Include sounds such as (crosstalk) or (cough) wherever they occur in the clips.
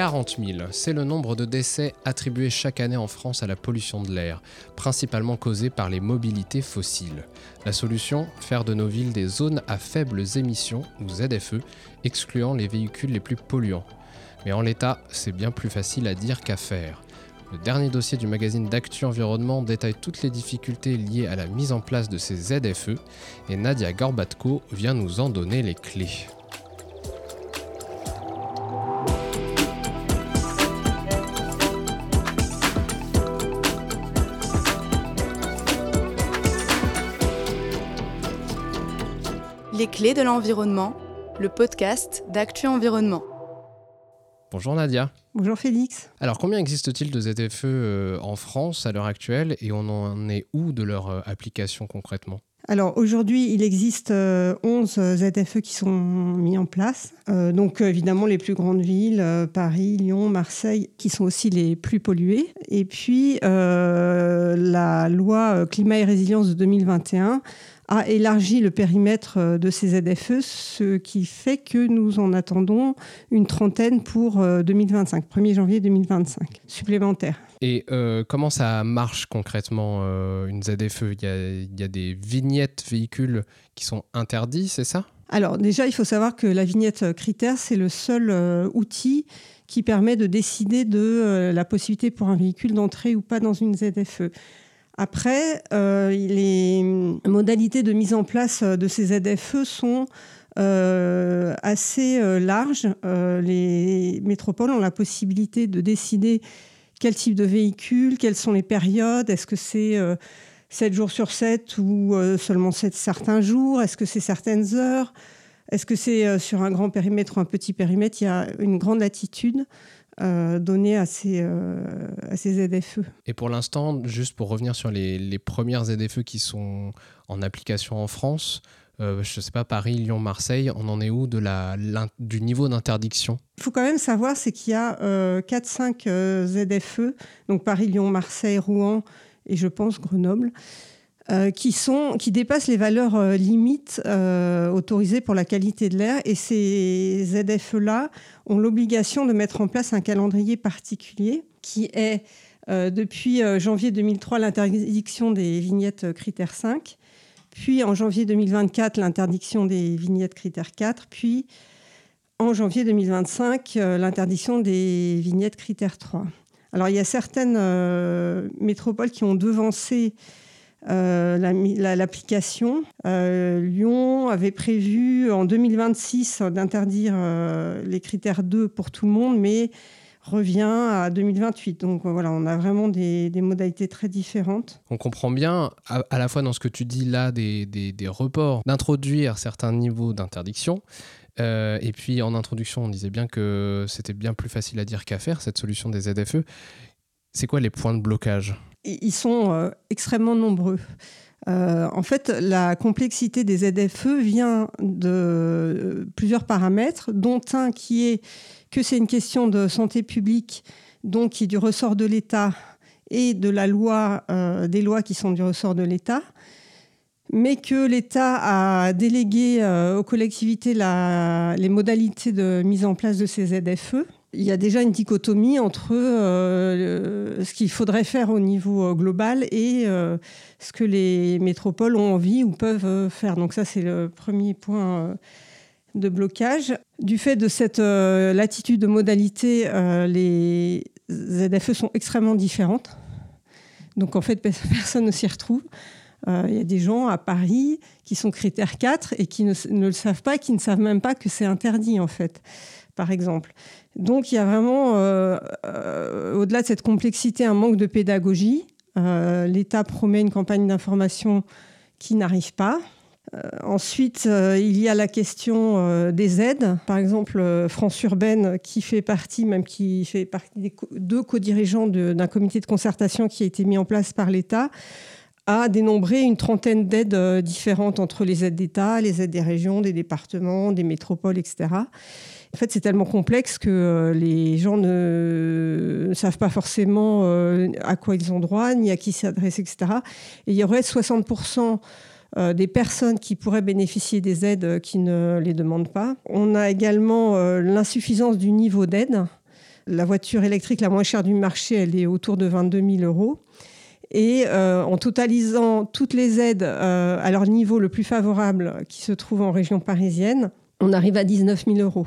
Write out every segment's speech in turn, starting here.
40 000, c'est le nombre de décès attribués chaque année en France à la pollution de l'air, principalement causée par les mobilités fossiles. La solution Faire de nos villes des zones à faibles émissions, ou ZFE, excluant les véhicules les plus polluants. Mais en l'état, c'est bien plus facile à dire qu'à faire. Le dernier dossier du magazine d'Actu Environnement détaille toutes les difficultés liées à la mise en place de ces ZFE et Nadia Gorbatko vient nous en donner les clés. Les clés de l'environnement, le podcast d'Actu Environnement. Bonjour Nadia. Bonjour Félix. Alors combien existe-t-il de ZFE euh, en France à l'heure actuelle et on en est où de leur euh, application concrètement? Alors aujourd'hui, il existe 11 euh, ZFE qui sont mis en place. donc évidemment les plus grandes villes, Paris, Lyon, Marseille, qui sont aussi les plus polluées. Et puis la loi climat et résilience de 2021 a élargi le périmètre euh, de ces ZFE, ce qui fait que nous en attendons une trentaine pour 2025, euh, 1er janvier 2025, supplémentaires. Et euh, comment ça marche concrètement une ZFE il y, a, il y, a, des vignettes véhicules qui sont interdits, c'est ça? Alors déjà, il faut savoir que la vignette critère, c'est le seul outil qui permet de décider de la possibilité pour un véhicule d'entrer ou pas dans une ZFE. Après, euh, les modalités de mise en place de ces ZFE sont euh, assez euh, larges. les métropoles ont la possibilité de décider quel type de véhicule, quelles sont les périodes, est-ce que c'est 7 jours sur 7 ou seulement 7 certains jours, est-ce que c'est certaines heures, est-ce que c'est sur un grand périmètre ou un petit périmètre, il y a une grande latitude. Euh, donner à ces, euh, à ces ZFE. Et pour l'instant, juste pour revenir sur les, les, premières ZFE qui sont en application en France, euh, je ne sais pas, Paris, Lyon, Marseille, on en est où de la, du niveau d'interdiction? Il faut quand même savoir, c'est qu'il y a 4-5 ZFE, donc Paris, Lyon, Marseille, Rouen et je pense Grenoble, euh, qui, sont, qui dépassent les valeurs euh, limites euh, autorisées pour la qualité de l'air. Et ces ZFE-là ont l'obligation de mettre en place un calendrier particulier qui est, depuis janvier 2003, l'interdiction des vignettes critères 5, puis en janvier 2024, l'interdiction des vignettes critères 4, puis en janvier 2025, l'interdiction des vignettes critères 3. Alors il y a certaines métropoles qui ont devancé euh, l'application. Euh, Lyon avait prévu en 2026 d'interdire euh, les critères 2 pour tout le monde, mais revient à 2028. Donc voilà, on a vraiment des, modalités très différentes. On comprend bien, à, la fois dans ce que tu dis là, des, des, reports, d'introduire certains niveaux d'interdiction. et puis en introduction, on disait bien que c'était bien plus facile à dire qu'à faire, cette solution des ZFE. C'est quoi les points de blocage? Ils sont euh, extrêmement nombreux. Euh, en fait, la complexité des ZFE vient de euh, plusieurs paramètres, dont un qui est que c'est une question de santé publique, donc qui est du ressort de l'État et de la loi, des lois qui sont du ressort de l'État, mais que l'État a délégué aux collectivités les modalités de mise en place de ces ZFE il y a déjà une dichotomie entre euh, ce qu'il faudrait faire au niveau euh, global et euh, ce que les métropoles ont envie ou peuvent faire. Donc ça, c'est le premier point de blocage. Du fait de cette latitude de modalité, les ZFE sont extrêmement différentes. Donc en fait, (laughs) personne ne s'y retrouve. Il y a des gens à Paris qui sont critères 4 et qui ne, ne le savent pas, qui ne savent même pas que c'est interdit en fait, par exemple. Donc il y a vraiment, euh, euh, au-delà de cette complexité, un manque de pédagogie. Euh, L'État promet une campagne d'information qui n'arrive pas. ensuite, il y a la question des aides. Par exemple, France Urbaine, qui fait partie, même qui fait partie des deux co-dirigeants d'un comité de concertation qui a été mis en place par l'État, a dénombré une trentaine d'aides différentes entre les aides d'État, les aides des régions, des départements, des métropoles, etc. En fait, c'est tellement complexe que euh, les gens ne savent pas forcément euh, à quoi ils ont droit, ni à qui s'adresser, etc. Et il y aurait 60% euh, des personnes qui pourraient bénéficier des aides qui ne les demandent pas. On a également l'insuffisance du niveau d'aide. la voiture électrique la moins chère du marché, elle est autour de 22 000 euros. Et en totalisant toutes les aides à leur niveau le plus favorable qui se trouve en région parisienne, on arrive à 19 000 euros.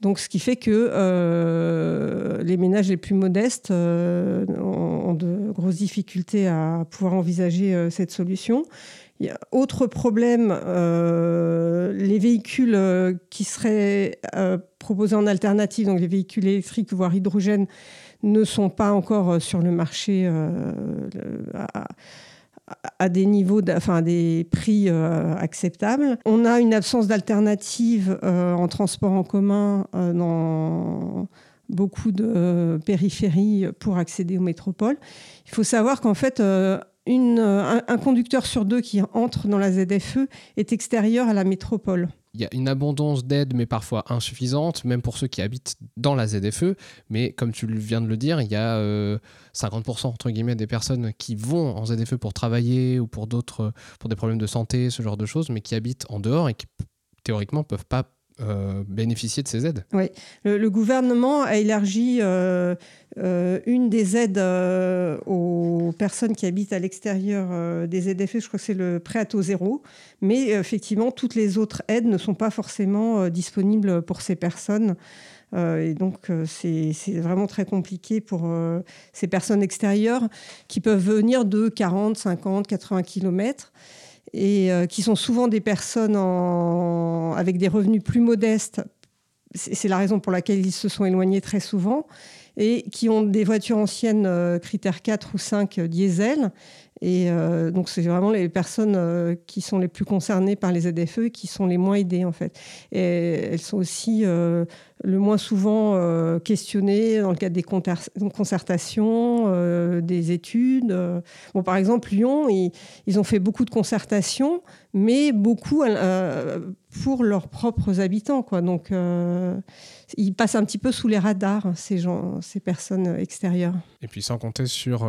Donc, ce qui fait que euh, les ménages les plus modestes euh, ont, de grosses difficultés à pouvoir envisager euh, cette solution. Autre problème, les véhicules qui seraient proposés en alternative, donc les véhicules électriques voire hydrogène, ne sont pas encore sur le marché des niveaux, enfin des prix euh, acceptables. On a une absence d'alternative euh, en transport en commun euh, dans beaucoup de périphéries pour accéder aux métropoles. Il faut savoir qu'en fait, une, un, conducteur sur deux qui entre dans la ZFE est extérieur à la métropole il y a une abondance d'aides, mais parfois insuffisante, même pour ceux qui habitent dans la ZFE. Mais comme tu viens de le dire, il y a 50% euh, entre guillemets des personnes qui vont en ZFE pour travailler ou pour d'autres, pour des problèmes de santé, ce genre de choses, mais qui habitent en dehors et qui théoriquement peuvent pas euh, bénéficier de ces aides. Oui, le, gouvernement a élargi euh, euh, une des aides aux personnes qui habitent à l'extérieur des ZFE, je crois que c'est le prêt à taux zéro, mais effectivement, toutes les autres aides ne sont pas forcément disponibles pour ces personnes. et donc, c'est vraiment très compliqué pour ces personnes extérieures qui peuvent venir de 40, 50, 80 kilomètres et euh, qui sont souvent des personnes avec des revenus plus modestes. C'est la raison pour laquelle ils se sont éloignés très souvent et qui ont des voitures anciennes euh, critères 4 ou 5 euh, diesel et euh, donc, c'est vraiment les personnes qui sont les plus concernées par les ZFE et qui sont les moins aidées, en fait. Et elles sont aussi le moins souvent questionnées dans le cadre des concertations, des études. Bon, par exemple, Lyon, ils, ont fait beaucoup de concertations, mais beaucoup pour leurs propres habitants. Donc, ils passent un petit peu sous les radars, ces gens, ces personnes extérieures. Et puis, sans compter sur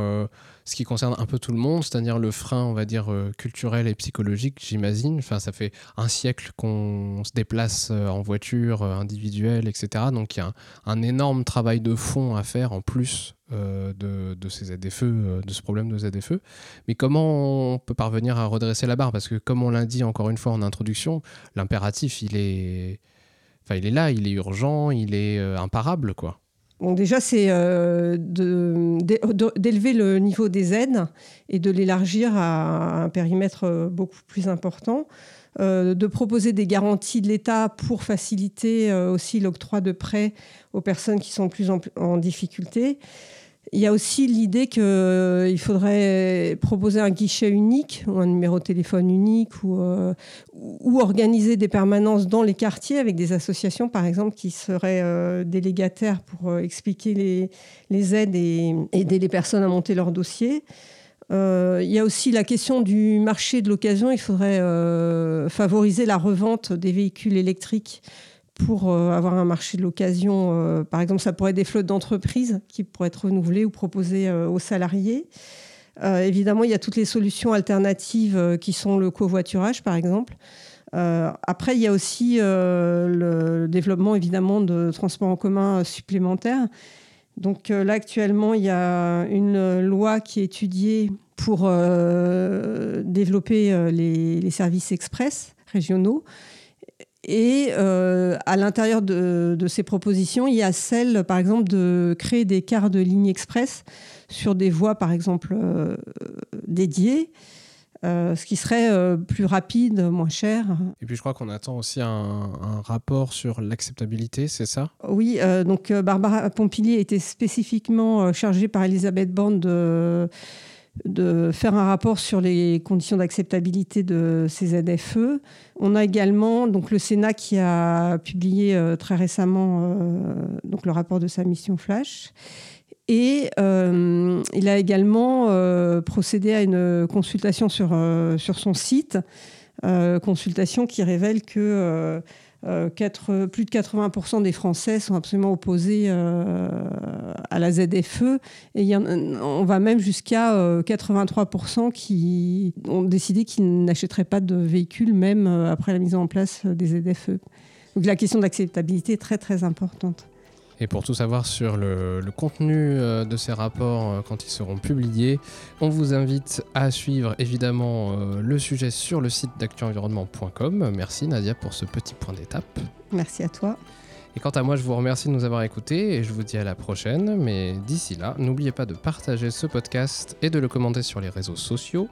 ce qui concerne un peu tout le monde, c'est-à-dire le frein, on va dire, euh, culturel et psychologique, j'imagine. Enfin, ça fait un siècle qu'on se déplace euh, en voiture euh, individuelle, etc. Donc il y a un, énorme travail de fond à faire en plus de, ces ZFE, de ce problème de ZFE. Mais comment on peut parvenir à redresser la barre? Parce que comme on l'a dit encore une fois en introduction, l'impératif, il est... Enfin, il est là, il est urgent, il est imparable, quoi. Bon, déjà, c'est euh, d'élever le niveau des aides et de l'élargir à un périmètre euh, beaucoup plus important. Euh, de proposer des garanties de l'État pour faciliter aussi l'octroi de prêts aux personnes qui sont plus en difficulté. Il y a aussi l'idée qu'il euh, faudrait proposer un guichet unique ou un numéro de téléphone unique ou, euh, ou organiser des permanences dans les quartiers avec des associations, par exemple, qui seraient euh, délégataires pour expliquer les, les, aides et aider les personnes à monter leur dossier. Il y a aussi la question du marché de l'occasion. Il faudrait favoriser la revente des véhicules électriques pour euh, avoir un marché de l'occasion. Euh, par exemple, ça pourrait être des flottes d'entreprises qui pourraient être renouvelées ou proposées euh, aux salariés. évidemment, il y a toutes les solutions alternatives qui sont le covoiturage, par exemple. après, il y a aussi le développement, évidemment, de transports en commun supplémentaires. Donc là, actuellement, il y a une loi qui est étudiée pour développer les, services express régionaux. Et euh, à l'intérieur de, ces propositions, il y a celle, par exemple, de créer des quarts de ligne express sur des voies, par exemple, euh, dédiées. Euh, ce qui serait plus rapide, moins cher. Et puis je crois qu'on attend aussi un, rapport sur l'acceptabilité, c'est ça? Oui, donc Barbara Pompili était spécifiquement chargée par Elisabeth Borne de de faire un rapport sur les conditions d'acceptabilité de ces ZFE. On a également donc le Sénat qui a publié euh, très récemment euh, donc le rapport de sa mission Flash. Et euh, il a également procédé à une consultation sur, sur son site, consultation qui révèle que euh, plus de 80% des Français sont absolument opposés euh, à la ZFE. Et on va même jusqu'à 83% euh, qui ont décidé qu'ils n'achèteraient pas de véhicules, même après la mise en place des ZFE. Donc la question d'acceptabilité est très très importante. Et pour tout savoir sur le, contenu euh, de ces rapports euh, quand ils seront publiés, on vous invite à suivre évidemment euh, le sujet sur le site d'actuenvironnement.com. Merci Nadia pour ce petit point d'étape. Merci à toi. Et quant à moi, je vous remercie de nous avoir écoutés et je vous dis à la prochaine. Mais d'ici là, n'oubliez pas de partager ce podcast et de le commenter sur les réseaux sociaux.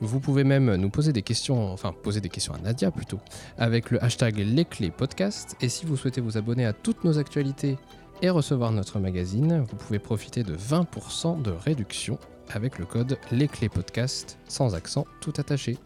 Vous pouvez même nous poser des questions, enfin poser des questions à Nadia plutôt, avec le hashtag Les Clés Podcast. Et si vous souhaitez vous abonner à toutes nos actualités et recevoir notre magazine, vous pouvez profiter de 20% de réduction avec le code Les Clés Podcast sans accent tout attaché.